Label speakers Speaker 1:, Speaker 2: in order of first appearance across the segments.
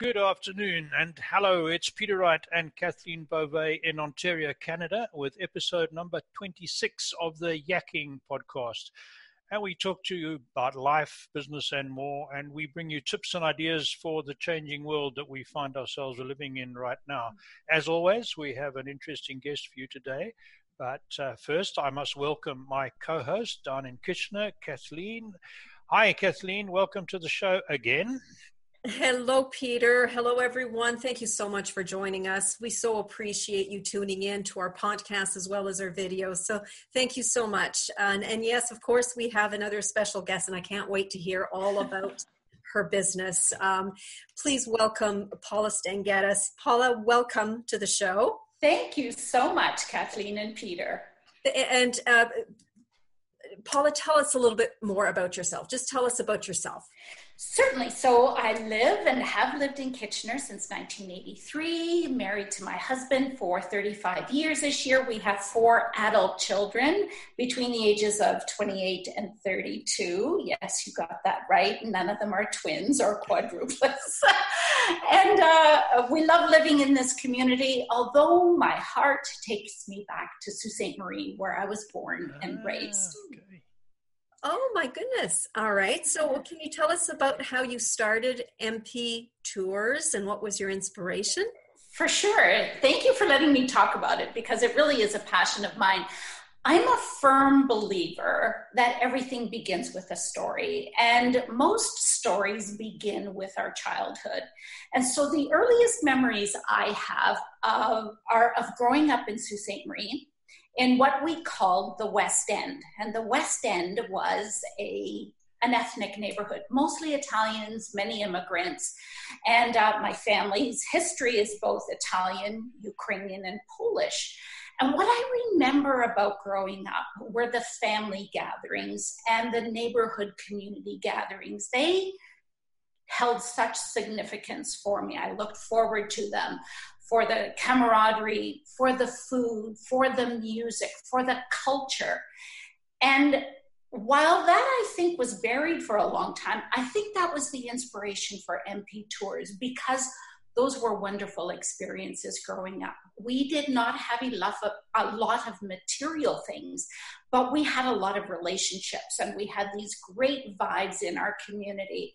Speaker 1: Good afternoon and hello. It's Peter Wright and Kathleen Beauvais in Ontario, Canada, with episode number 26 of the Yakking podcast. And we talk to you about life, business, and more. And we bring you tips and ideas for the changing world that we find ourselves living in right now. As always, we have an interesting guest for you today. But uh, first, I must welcome my co host down in Kitchener, Kathleen. Hi, Kathleen. Welcome to the show again.
Speaker 2: Hello, Peter. Hello, everyone. Thank you so much for joining us. We so appreciate you tuning in to our podcast as well as our videos. So, thank you so much. And, and yes, of course, we have another special guest, and I can't wait to hear all about her business. Um, please welcome Paula Stanghetta. Paula, welcome to the show.
Speaker 3: Thank you so much, Kathleen and Peter.
Speaker 2: And uh, Paula, tell us a little bit more about yourself. Just tell us about yourself.
Speaker 3: Certainly. So I live and have lived in Kitchener since 1983, married to my husband for 35 years this year. We have four adult children between the ages of 28 and 32. Yes, you got that right. None of them are twins or quadruplets. and uh, we love living in this community, although my heart takes me back to Sault Ste. Marie, where I was born and ah, raised. Okay.
Speaker 2: Oh my goodness. All right. So, can you tell us about how you started MP Tours and what was your inspiration?
Speaker 3: For sure. Thank you for letting me talk about it because it really is a passion of mine. I'm a firm believer that everything begins with a story, and most stories begin with our childhood. And so, the earliest memories I have of, are of growing up in Sault Ste. Marie in what we called the West End. And the West End was a an ethnic neighborhood, mostly Italians, many immigrants. And uh, my family's history is both Italian, Ukrainian, and Polish. And what I remember about growing up were the family gatherings and the neighborhood community gatherings. They held such significance for me. I looked forward to them for the camaraderie, for the food, for the music, for the culture. And while that I think was buried for a long time, I think that was the inspiration for MP Tours because those were wonderful experiences growing up. We did not have lot, of, a lot of material things, but we had a lot of relationships and we had these great vibes in our community.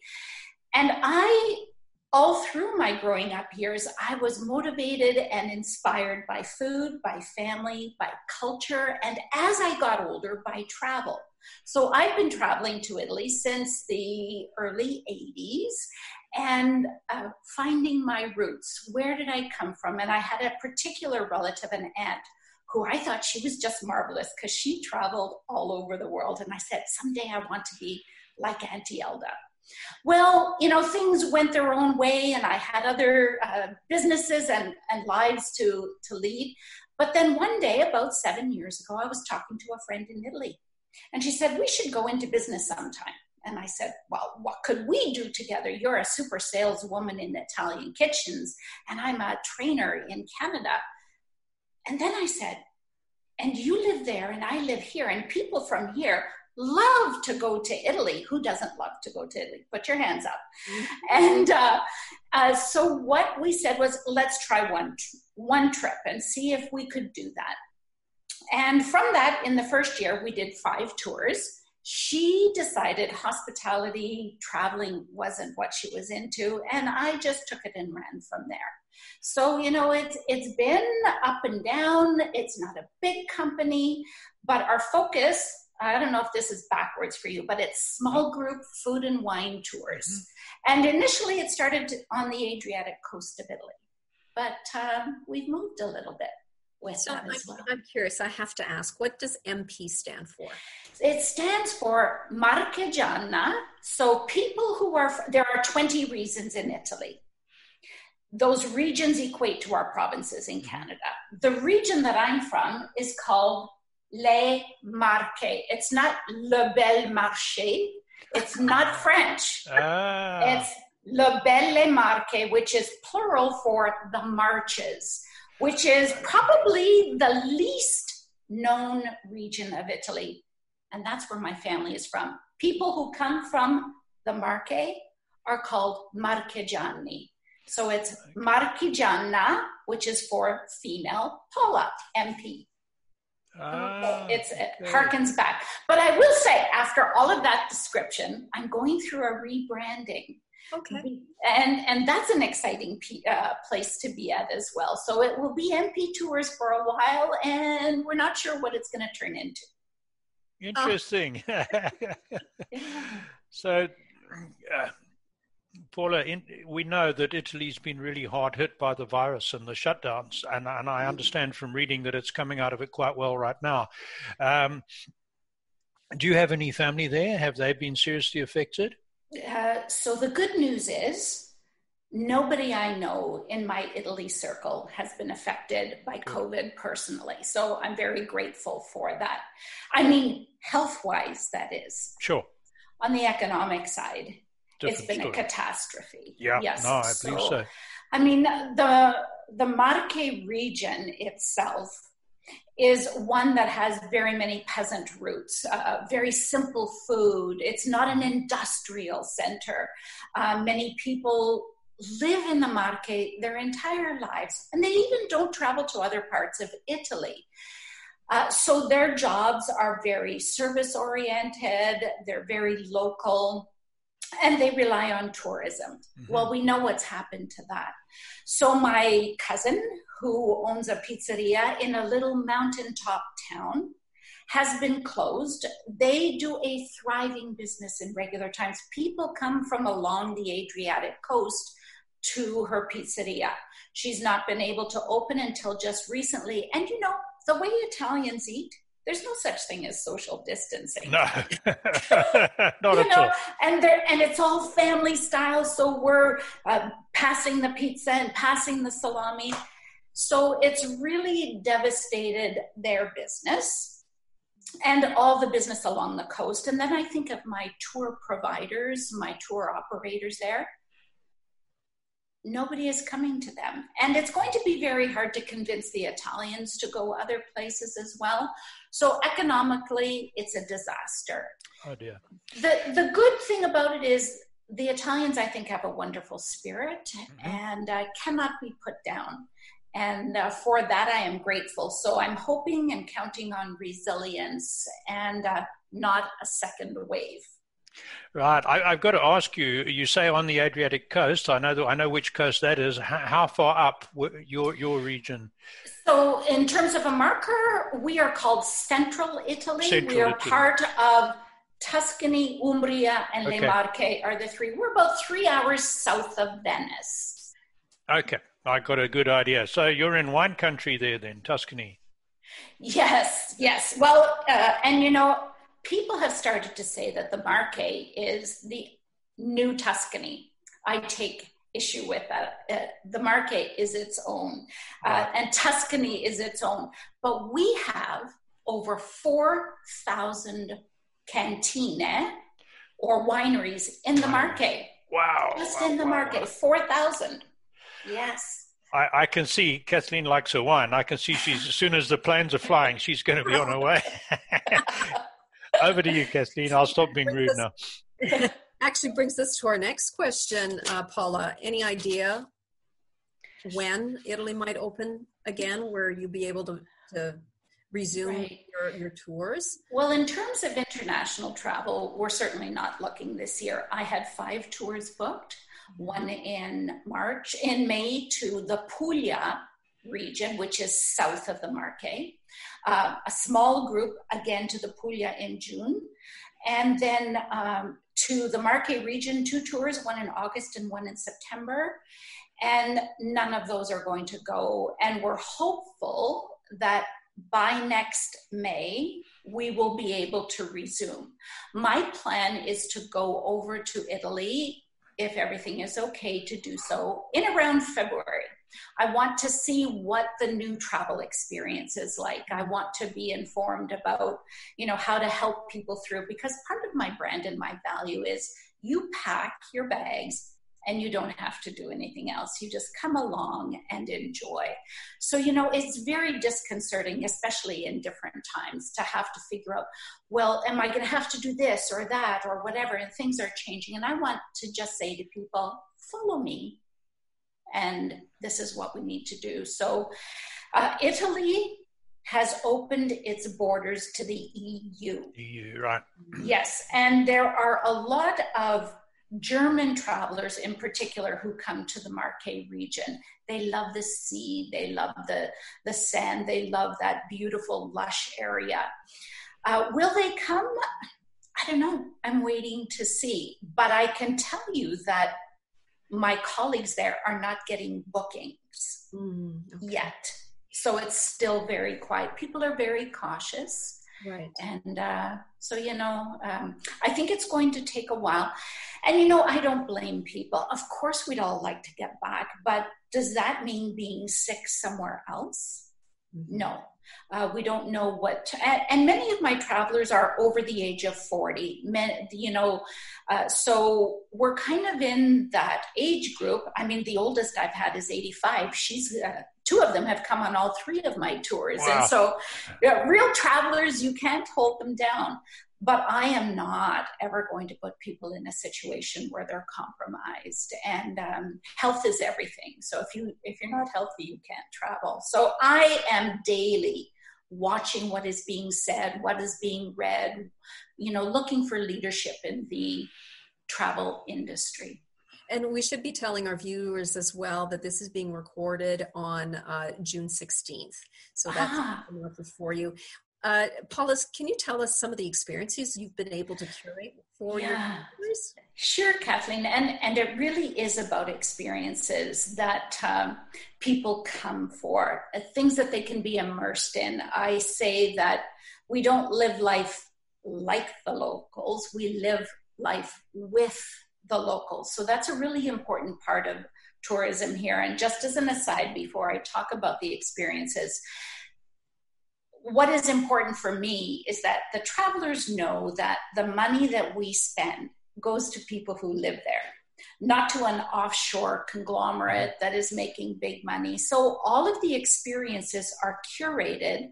Speaker 3: And I all through my growing up years, I was motivated and inspired by food, by family, by culture, and as I got older, by travel. So I've been traveling to Italy since the early 80s and uh, finding my roots. Where did I come from? And I had a particular relative, an aunt, who I thought she was just marvelous because she traveled all over the world. And I said, someday I want to be like Auntie Elda. Well, you know, things went their own way, and I had other uh, businesses and, and lives to, to lead. But then one day, about seven years ago, I was talking to a friend in Italy, and she said, We should go into business sometime. And I said, Well, what could we do together? You're a super saleswoman in Italian kitchens, and I'm a trainer in Canada. And then I said, And you live there, and I live here, and people from here love to go to Italy. Who doesn't love to go to Italy? Put your hands up. Mm-hmm. And uh, uh, so what we said was, let's try one one trip and see if we could do that. And from that, in the first year, we did five tours. She decided hospitality, traveling wasn't what she was into, and I just took it and ran from there. So, you know, it's it's been up and down. It's not a big company, but our focus I don't know if this is backwards for you, but it's small group food and wine tours. Mm-hmm. And initially it started on the Adriatic coast of Italy, but um, we've moved a little bit with so that as well.
Speaker 2: I'm curious, I have to ask, what does MP stand for?
Speaker 3: It stands for Marchigiana. So people who are, there are 20 regions in Italy. Those regions equate to our provinces in Canada. The region that I'm from is called les marques. It's not le bel marché. It's not French. Ah. It's le belle marche, which is plural for the marches, which is probably the least known region of Italy. And that's where my family is from. People who come from the Marche are called Marchigiani. So it's Marchigiana, which is for female, Paula, MP. Ah, it's it harkens back. But I will say, after all of that description, I'm going through a rebranding.
Speaker 2: Okay.
Speaker 3: And and that's an exciting p- uh, place to be at as well. So it will be MP tours for a while, and we're not sure what it's going to turn into.
Speaker 1: Interesting. yeah. So, uh, Paula, in, we know that Italy's been really hard hit by the virus and the shutdowns, and, and I mm. understand from reading that it's coming out of it quite well right now. Um, do you have any family there? Have they been seriously affected?
Speaker 3: Uh, so the good news is nobody I know in my Italy circle has been affected by COVID personally. So I'm very grateful for that. I mean, health wise, that is.
Speaker 1: Sure.
Speaker 3: On the economic side, Different it's been story. a catastrophe.
Speaker 1: Yeah, yes. no, I believe so, so.
Speaker 3: I mean, the the Marche region itself is one that has very many peasant roots, uh, very simple food. It's not an industrial center. Uh, many people live in the Marche their entire lives, and they even don't travel to other parts of Italy. Uh, so their jobs are very service oriented, they're very local and they rely on tourism. Mm-hmm. Well, we know what's happened to that. So, my cousin, who owns a pizzeria in a little mountaintop town, has been closed. They do a thriving business in regular times. People come from along the Adriatic coast to her pizzeria. She's not been able to open until just recently. And you know, the way Italians eat, there's no such thing as social distancing.
Speaker 1: No,
Speaker 3: not you at know, all. And there, and it's all family style. So we're uh, passing the pizza and passing the salami. So it's really devastated their business and all the business along the coast. And then I think of my tour providers, my tour operators there nobody is coming to them. And it's going to be very hard to convince the Italians to go other places as well. So economically, it's a disaster.
Speaker 1: Oh dear.
Speaker 3: The the good thing about it is the Italians, I think, have a wonderful spirit mm-hmm. and uh, cannot be put down. And uh, for that, I am grateful. So I'm hoping and counting on resilience and uh, not a second wave.
Speaker 1: Right. I, have got to ask you. You say on the Adriatic coast. I know. That, I know which coast that is. How, how far up your your region?
Speaker 3: So, in terms of a marker, we are called Central Italy. Central we are Italy. part of Tuscany, Umbria, and okay. Le Marche are the three. We're about three hours south of Venice.
Speaker 1: Okay, I got a good idea. So you're in wine country there, then Tuscany.
Speaker 3: Yes, yes. Well, uh, and you know, people have started to say that the Marche is the new Tuscany. I take issue with that. Uh, the Marche is its own, uh, and Tuscany is its own. But we have over 4,000 cantine or wineries in the Marche.
Speaker 1: Wow.
Speaker 3: Just
Speaker 1: wow,
Speaker 3: in the
Speaker 1: wow,
Speaker 3: Marche, wow. 4,000. Yes.
Speaker 1: I, I, can see Kathleen likes her wine. I can see she's as soon as the planes are flying, she's going to be on her way. Over to you, Kathleen. I'll stop being rude now.
Speaker 2: Actually, brings us to our next question, uh, Paula. Any idea when Italy might open again, where you'll be able to, to resume right. your, your tours?
Speaker 3: Well, in terms of international travel, we're certainly not looking this year. I had five tours booked, one in March, in May to the Puglia region, which is south of the Marche. Uh, a small group again to the Puglia in June. And then um, to the Marche region, two tours, one in August and one in September. And none of those are going to go. And we're hopeful that by next May, we will be able to resume. My plan is to go over to Italy, if everything is okay to do so, in around February. I want to see what the new travel experience is like. I want to be informed about, you know, how to help people through because part of my brand and my value is you pack your bags and you don't have to do anything else. You just come along and enjoy. So, you know, it's very disconcerting, especially in different times, to have to figure out, well, am I going to have to do this or that or whatever? And things are changing. And I want to just say to people, follow me and this is what we need to do. So, uh, Italy has opened its borders to the EU.
Speaker 1: EU, right.
Speaker 3: Yes, and there are a lot of German travelers in particular who come to the Marche region. They love the sea, they love the, the sand, they love that beautiful, lush area. Uh, will they come? I don't know. I'm waiting to see. But I can tell you that my colleagues there are not getting bookings mm, okay. yet. So it's still very quiet. People are very cautious.
Speaker 2: Right.
Speaker 3: And uh, so, you know, um, I think it's going to take a while. And, you know, I don't blame people. Of course, we'd all like to get back, but does that mean being sick somewhere else? Mm-hmm. No. Uh, we don't know what, and, and, many of my travelers are over the age of 40, men, you know, uh, so we're kind of in that age group. I mean, the oldest I've had is 85. She's, uh, two of them have come on all three of my tours. Wow. And so, yeah, real travelers, you can't hold them down but I am not ever going to put people in a situation where they're compromised. And um, health is everything. So if you if you're not healthy, you can't travel. So I am daily watching what is being said, what is being read, you know, looking for leadership in the travel industry.
Speaker 2: And we should be telling our viewers as well that this is being recorded on uh, June 16th. So that's ah. for you. Uh, Paulus, can you tell us some of the experiences you've been able to curate for yeah. your viewers?
Speaker 3: Sure, Kathleen. And, and it really is about experiences that um, people come for, uh, things that they can be immersed in. I say that we don't live life like the locals, we live life with the locals. So that's a really important part of tourism here. And just as an aside, before I talk about the experiences, what is important for me is that the travelers know that the money that we spend goes to people who live there, not to an offshore conglomerate that is making big money. So all of the experiences are curated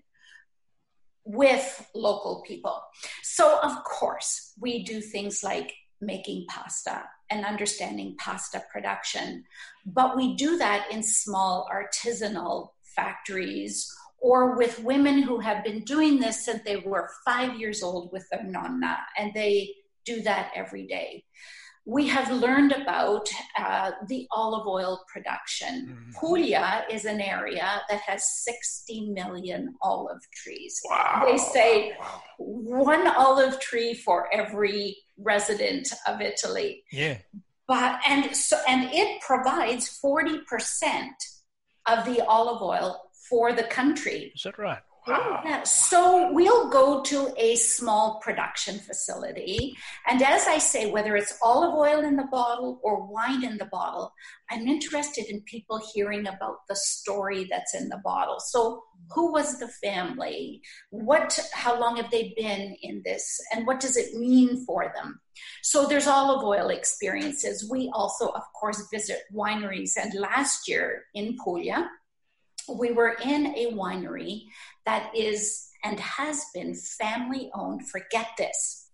Speaker 3: with local people. So, of course, we do things like making pasta and understanding pasta production, but we do that in small artisanal factories or with women who have been doing this since they were five years old with their nonna, and they do that every day. We have learned about uh, the olive oil production. Mm-hmm. Puglia is an area that has 60 million olive trees.
Speaker 1: Wow.
Speaker 3: They say wow. one olive tree for every resident of Italy.
Speaker 1: Yeah.
Speaker 3: But and so and it provides 40% of the olive oil for the country.
Speaker 1: Is that right?
Speaker 3: Wow. Yeah. So we'll go to a small production facility. And as I say, whether it's olive oil in the bottle or wine in the bottle, I'm interested in people hearing about the story that's in the bottle. So who was the family? What how long have they been in this? And what does it mean for them? So there's olive oil experiences. We also, of course, visit wineries. And last year in Puglia, we were in a winery that is and has been family owned, forget this,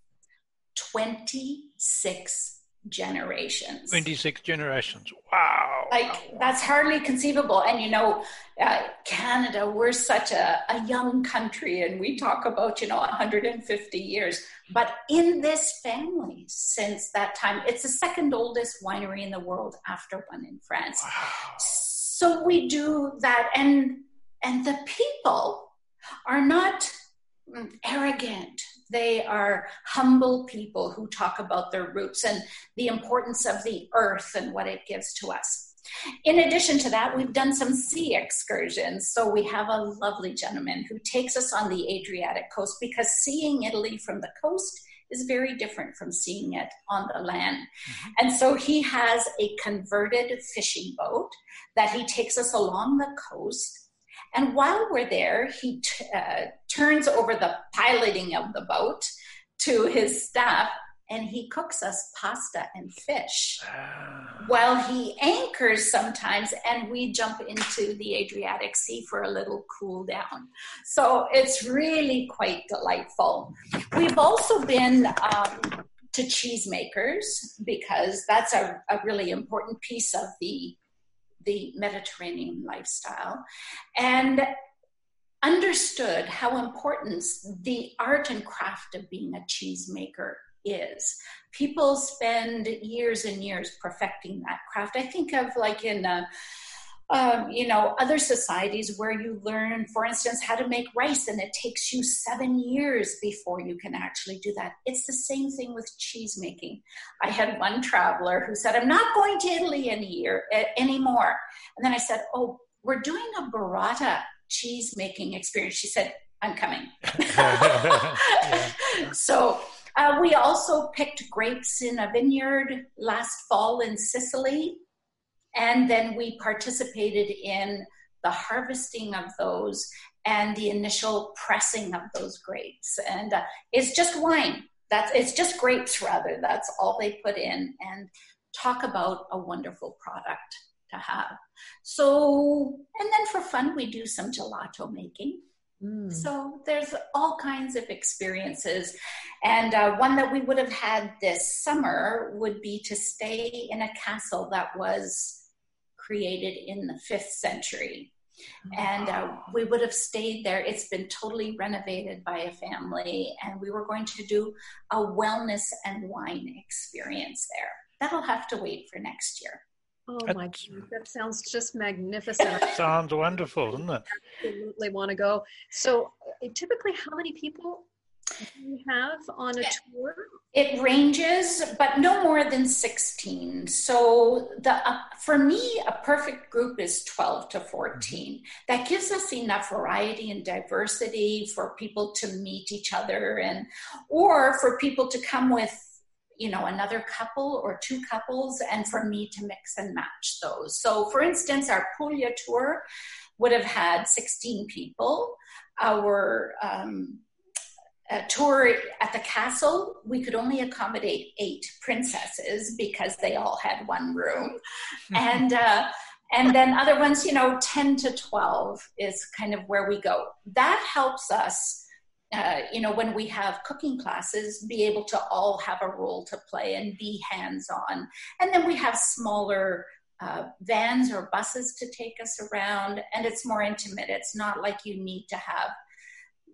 Speaker 3: 26 generations.
Speaker 1: 26 generations. Wow.
Speaker 3: Like, that's hardly conceivable. And, you know, uh, Canada, we're such a, a young country and we talk about, you know, 150 years. But in this family, since that time, it's the second oldest winery in the world after one in France. Wow so we do that. And and the people are not arrogant. They are humble people who talk about their roots and the importance of the earth and what it gives to us. In addition to that we've done some sea excursions. So we have a lovely gentleman who takes us on the adriatic coast because seeing italy from the coast is very different from seeing it on the land. Mm-hmm. And so he has a converted fishing boat that he takes us along the coast. And while we're there, he t- uh, turns over the piloting of the boat to his staff and he cooks us pasta and fish ah. while he anchors sometimes and we jump into the adriatic sea for a little cool down so it's really quite delightful we've also been um, to cheesemakers because that's a, a really important piece of the the Mediterranean lifestyle and understood how important the art and craft of being a cheesemaker is. People spend years and years perfecting that craft. I think of like in uh, um, you know, other societies where you learn, for instance, how to make rice and it takes you seven years before you can actually do that. It's the same thing with cheese making. I had one traveler who said, I'm not going to Italy any year, uh, anymore. And then I said, Oh, we're doing a burrata cheese making experience. She said, I'm coming. So uh, we also picked grapes in a vineyard last fall in Sicily and then we participated in the harvesting of those and the initial pressing of those grapes. And uh, it's just wine. That's it's just grapes rather. That's all they put in. And talk about a wonderful product to have. So, and then for fun, we do some gelato making. Mm. So there's all kinds of experiences. And uh, one that we would have had this summer would be to stay in a castle that was created in the fifth century. And uh, we would have stayed there. It's been totally renovated by a family, and we were going to do a wellness and wine experience there. That'll have to wait for next year.
Speaker 2: Oh my God, that sounds just magnificent.
Speaker 1: sounds wonderful, doesn't it?
Speaker 2: Absolutely want to go. So, uh, typically, how many people do you have on a tour?
Speaker 3: It ranges, but no more than 16. So the uh, for me, a perfect group is 12 to 14. Mm-hmm. That gives us enough variety and diversity for people to meet each other and or for people to come with you know another couple or two couples and for me to mix and match those so for instance our puglia tour would have had 16 people our um, a tour at the castle, we could only accommodate eight princesses because they all had one room. and uh, and then other ones, you know, 10 to 12 is kind of where we go. That helps us, uh, you know, when we have cooking classes, be able to all have a role to play and be hands on. And then we have smaller uh, vans or buses to take us around, and it's more intimate. It's not like you need to have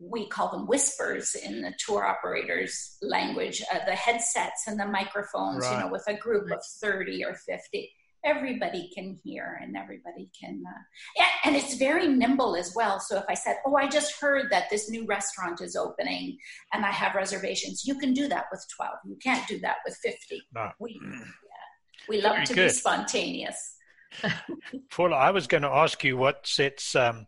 Speaker 3: we call them whispers in the tour operators language uh, the headsets and the microphones right. you know with a group of 30 or 50 everybody can hear and everybody can uh, yeah, and it's very nimble as well so if i said oh i just heard that this new restaurant is opening and i have reservations you can do that with 12 you can't do that with 50 no. we, yeah, we love very to good. be spontaneous
Speaker 1: Paula, I was going to ask you what sets um,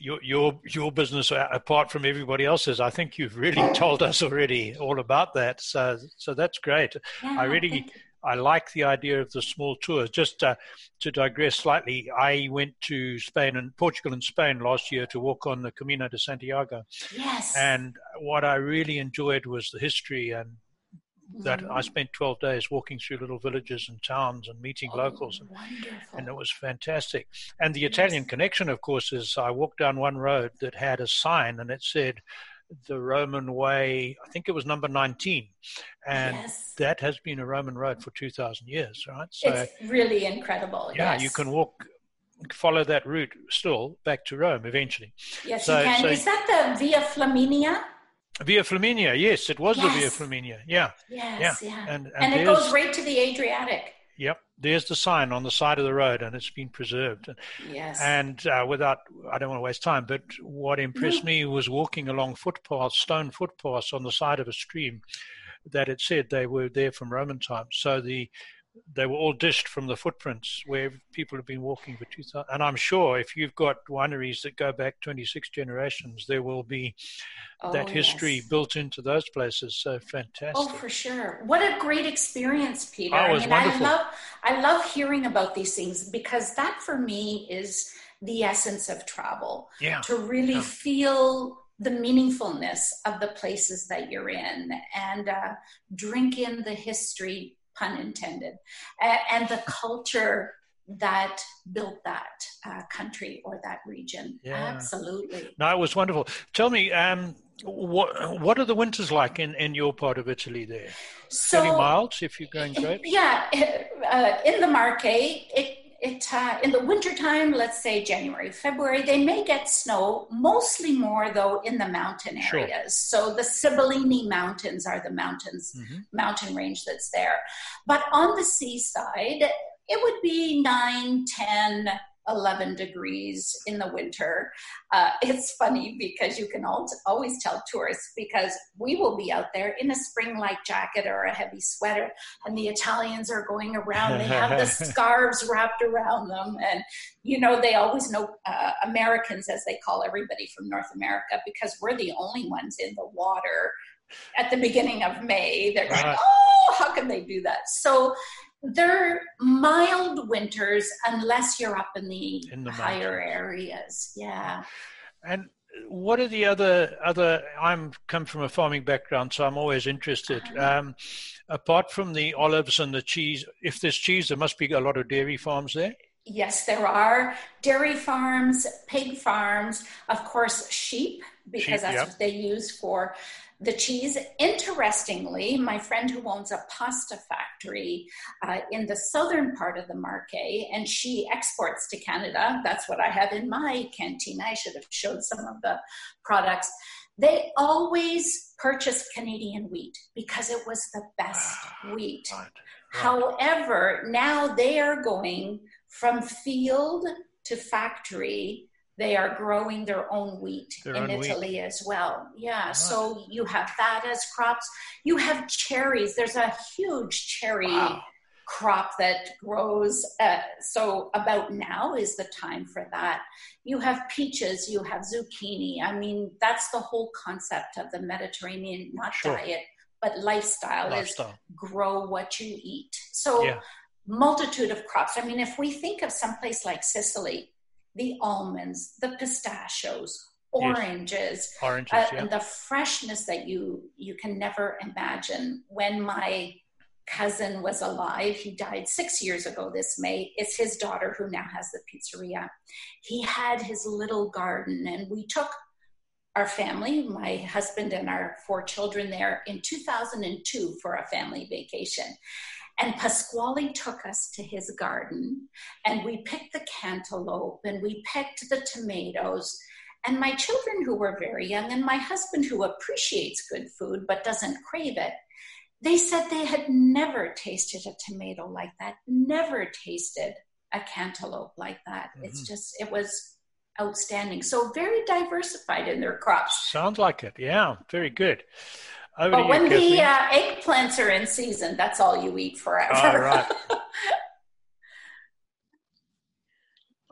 Speaker 1: your your your business apart from everybody else's. I think you've really told us already all about that. So so that's great. Yeah, I really I like the idea of the small tours. Just uh, to digress slightly, I went to Spain and Portugal and Spain last year to walk on the Camino de Santiago.
Speaker 3: Yes.
Speaker 1: And what I really enjoyed was the history and that mm-hmm. I spent 12 days walking through little villages and towns and meeting oh, locals. And, and, it was fantastic. And the yes. Italian connection, of course, is I walked down one road that had a sign and it said, the Roman way, I think it was number 19. And yes. that has been a Roman road for 2,000 years, right?
Speaker 3: So it's really incredible.
Speaker 1: Yeah,
Speaker 3: yes.
Speaker 1: you can walk follow that route still back to Rome eventually.
Speaker 3: Yes, so, you can. So, Is that the Via Flaminia?
Speaker 1: Via Flaminia, yes, it was yes. the Via Flaminia. Yeah.
Speaker 3: Yes, yeah. yeah. And, and, and it goes right to the Adriatic.
Speaker 1: Yep. There's the sign on the side of the road and it's been preserved.
Speaker 3: Yes.
Speaker 1: And uh, without, I don't want to waste time, but what impressed mm. me was walking along footpaths, stone footpaths on the side of a stream that it said they were there from Roman times. So the they were all dished from the footprints where people have been walking for 2000 and i'm sure if you've got wineries that go back 26 generations there will be oh, that history yes. built into those places so fantastic
Speaker 3: oh for sure what a great experience peter
Speaker 1: oh, I mean wonderful.
Speaker 3: i love i love hearing about these things because that for me is the essence of travel
Speaker 1: yeah
Speaker 3: to really
Speaker 1: yeah.
Speaker 3: feel the meaningfulness of the places that you're in and uh, drink in the history pun intended, and the culture that built that uh, country or that region. Yeah. Absolutely.
Speaker 1: No, it was wonderful. Tell me, um, what what are the winters like in, in your part of Italy there? So, Fairly mild if you're going great?
Speaker 3: Yeah, uh, in the Marche, it it uh, in the wintertime, let's say January, February, they may get snow, mostly more though in the mountain areas. Sure. So the Sibillini Mountains are the mountains, mm-hmm. mountain range that's there. But on the seaside, it would be 9, 10, 11 degrees in the winter. Uh, it's funny because you can always tell tourists because we will be out there in a spring like jacket or a heavy sweater, and the Italians are going around. They have the scarves wrapped around them. And, you know, they always know uh, Americans, as they call everybody from North America, because we're the only ones in the water at the beginning of May. They're going, uh-huh. oh, how can they do that? So they're mild winters unless you're up in the, in the higher areas. Yeah.
Speaker 1: And what are the other other? I'm come from a farming background, so I'm always interested. Uh-huh. Um, apart from the olives and the cheese, if there's cheese, there must be a lot of dairy farms there.
Speaker 3: Yes, there are dairy farms, pig farms, of course, sheep, because sheep, that's yep. what they use for the cheese. Interestingly, my friend who owns a pasta factory uh, in the southern part of the Marche, and she exports to Canada. That's what I have in my canteen. I should have showed some of the products. They always purchase Canadian wheat because it was the best wheat. Right. Right. However, now they are going from field to factory they are growing their own wheat their in own Italy wheat. as well. Yeah, so you have that as crops. You have cherries. There's a huge cherry wow. crop that grows. Uh, so about now is the time for that. You have peaches. You have zucchini. I mean, that's the whole concept of the Mediterranean, not sure. diet, but lifestyle, lifestyle, is grow what you eat. So. Yeah. Multitude of crops. I mean, if we think of someplace like Sicily, the almonds, the pistachios, oranges,
Speaker 1: oranges uh, yeah.
Speaker 3: and the freshness that you you can never imagine. When my cousin was alive, he died six years ago this May. It's his daughter who now has the pizzeria. He had his little garden, and we took our family, my husband and our four children there in 2002 for a family vacation. And Pasquale took us to his garden and we picked the cantaloupe and we picked the tomatoes. And my children, who were very young, and my husband, who appreciates good food but doesn't crave it, they said they had never tasted a tomato like that, never tasted a cantaloupe like that. Mm-hmm. It's just, it was outstanding. So very diversified in their crops.
Speaker 1: Sounds like it. Yeah, very good.
Speaker 3: Over but when the uh, eggplants are in season, that's all you eat forever. All right.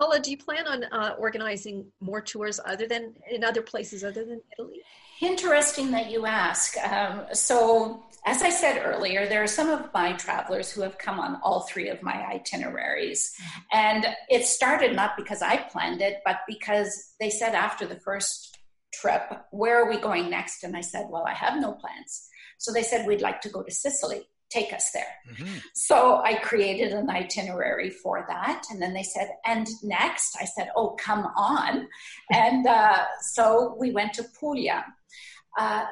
Speaker 2: Paula, do you plan on uh, organizing more tours other than in other places other than Italy?
Speaker 3: Interesting that you ask. Um, so, as I said earlier, there are some of my travelers who have come on all three of my itineraries. Mm-hmm. And it started not because I planned it, but because they said after the first trip. Where are we going next? And I said, Well, I have no plans. So they said, We'd like to go to Sicily. Take us there. Mm-hmm. So I created an itinerary for that. And then they said, And next? I said, Oh, come on. and uh, so we went to Puglia. Uh,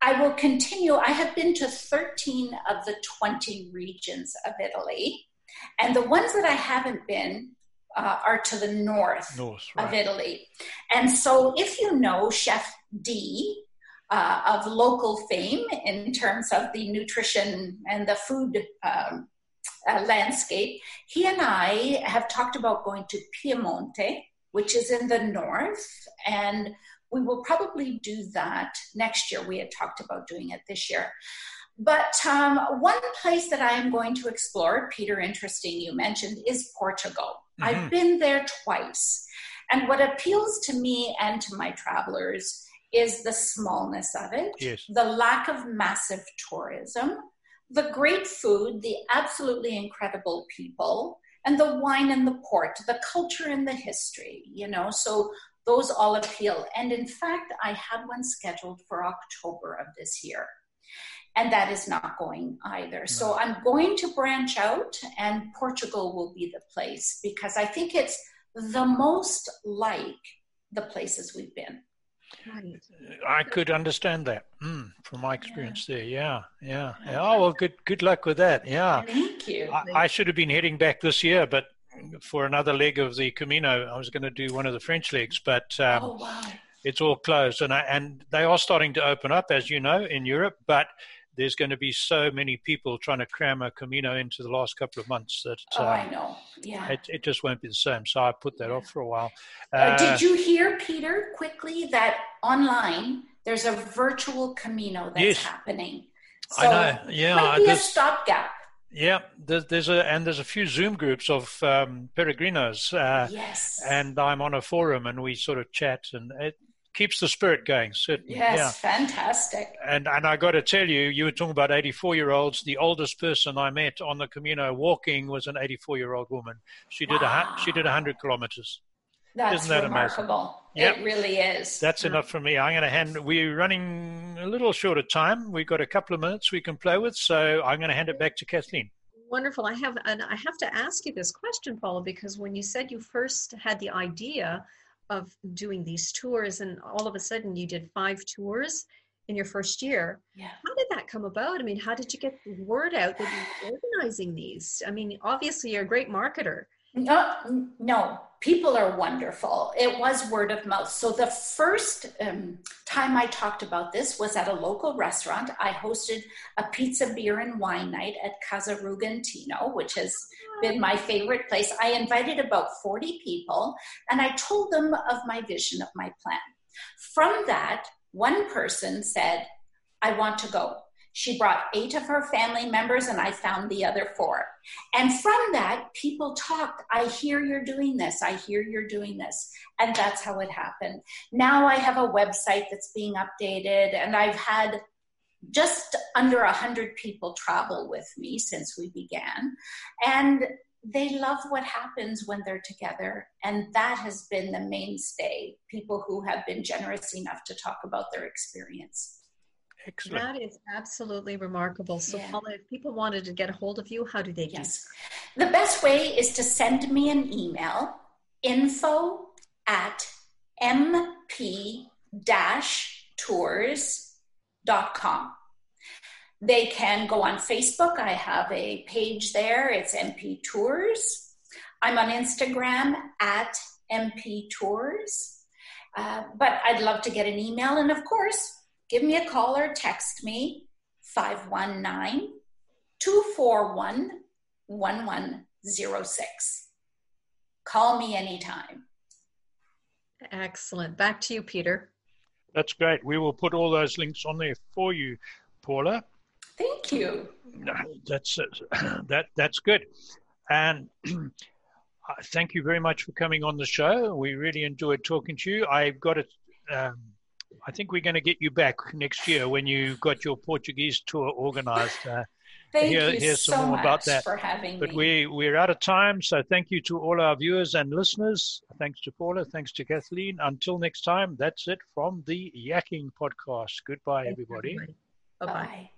Speaker 3: I will continue. I have been to 13 of the 20 regions of Italy. And the ones that I haven't been uh, are to the north, north right. of Italy. And so, if you know Chef D uh, of local fame in terms of the nutrition and the food um, uh, landscape, he and I have talked about going to Piemonte, which is in the north, and we will probably do that next year. We had talked about doing it this year. But um, one place that I am going to explore, Peter, interesting you mentioned, is Portugal. Mm-hmm. I've been there twice. And what appeals to me and to my travelers is the smallness of it, yes. the lack of massive tourism, the great food, the absolutely incredible people, and the wine and the port, the culture and the history, you know. So those all appeal. And in fact, I had one scheduled for October of this year and that is not going either. So I'm going to branch out, and Portugal will be the place because I think it's the most like the places we've been.
Speaker 1: I could understand that mm, from my experience yeah. there. Yeah, yeah, yeah. Oh well, good good luck with that. Yeah.
Speaker 3: Thank you. I,
Speaker 1: I, should have been heading back this year, but for another leg of the Camino. I was going to do one of the French legs, but um,
Speaker 3: oh, wow.
Speaker 1: it's all closed, and I, and they are starting to open up, as you know, in Europe, but. There's going to be so many people trying to cram a Camino into the last couple of months that
Speaker 3: oh, I know, yeah,
Speaker 1: it, it, just won't be the same. So I put that yeah. off for a while.
Speaker 3: Uh, did you hear, Peter, quickly that online there's a virtual Camino that's
Speaker 1: yes.
Speaker 3: happening?
Speaker 1: So I know. Yeah,
Speaker 3: might be a stopgap.
Speaker 1: Yeah, there's, there's, a and there's a few Zoom groups of um, peregrinos. Uh,
Speaker 3: yes.
Speaker 1: And I'm on a forum, and we sort of chat, and it keeps the spirit going. Certainly.
Speaker 3: Yes,
Speaker 1: yeah.
Speaker 3: fantastic.
Speaker 1: And and I got to tell you, you were talking about 84 year olds. The oldest person I met on the Camino walking was an 84 year old woman. She did
Speaker 3: wow.
Speaker 1: a she did 100 kilometers.
Speaker 3: That's
Speaker 1: Isn't that
Speaker 3: remarkable.
Speaker 1: Yep.
Speaker 3: It really is.
Speaker 1: That's
Speaker 3: yeah.
Speaker 1: enough for me. I'm going to hand. We're running a little short of time. We've got a couple of minutes we can play with, so I'm going to hand it back to Kathleen.
Speaker 2: Wonderful. I have, and I have to ask you this question, Paula, because when you said you first had the idea of doing these tours, and all of a sudden you did five tours in your first year.
Speaker 3: Yeah.
Speaker 2: How did that come about? I mean, how did you get the word out that you were organizing these? I mean, obviously you're a great marketer.
Speaker 3: No, no, people are wonderful. It was word of mouth. So the first um, time I talked about this was at a local restaurant. I hosted a pizza, beer, and wine night at Casa Rugantino, which has been my favorite place. I invited about 40 people and I told them of my vision of my plan. From that, one person said, I want to go. She brought eight of her family members, and I found the other four. And from that, people talked. I hear you're doing this. I hear you're doing this. And that's how it happened. Now I have a website that's being updated, and I've had just under 100 people travel with me since we began. And they love what happens when they're together. And that has been the mainstay people who have been generous enough to talk about their experience.
Speaker 1: Excellent.
Speaker 2: That is absolutely remarkable. So,
Speaker 3: Yeah.
Speaker 2: Paula, if people wanted to get a hold of you, how do they do
Speaker 3: Yes. The best way is to send me an email info at mp tours.com. They can go on Facebook. I have a page there. It's MP Tours. I'm on Instagram at MP Tours. Uh, but I'd love to get an email. And of course, give me a call or text me 519 241 1106. Call me anytime.
Speaker 2: Excellent. Back to you, Peter.
Speaker 1: That's great. We will put all those links on there for you, Paula.
Speaker 3: Thank you.
Speaker 1: That's that. That's good. And thank you very much for coming on the show. We really enjoyed talking to you. I've got it. Um, I think we're going to get you back next year when you've got your Portuguese tour organized. Uh,
Speaker 3: Thank
Speaker 1: Here-
Speaker 3: you
Speaker 1: here's
Speaker 3: so
Speaker 1: some more
Speaker 3: much
Speaker 1: about that.
Speaker 3: for having
Speaker 1: but
Speaker 3: me.
Speaker 1: we we're out of time, so thank you to all our viewers and listeners. Thanks to Paula. Thanks to Kathleen. Until next time, that's it from the Yakking Podcast. Goodbye,
Speaker 2: Thank you,
Speaker 1: everybody.
Speaker 2: Bye bye.
Speaker 3: Bye.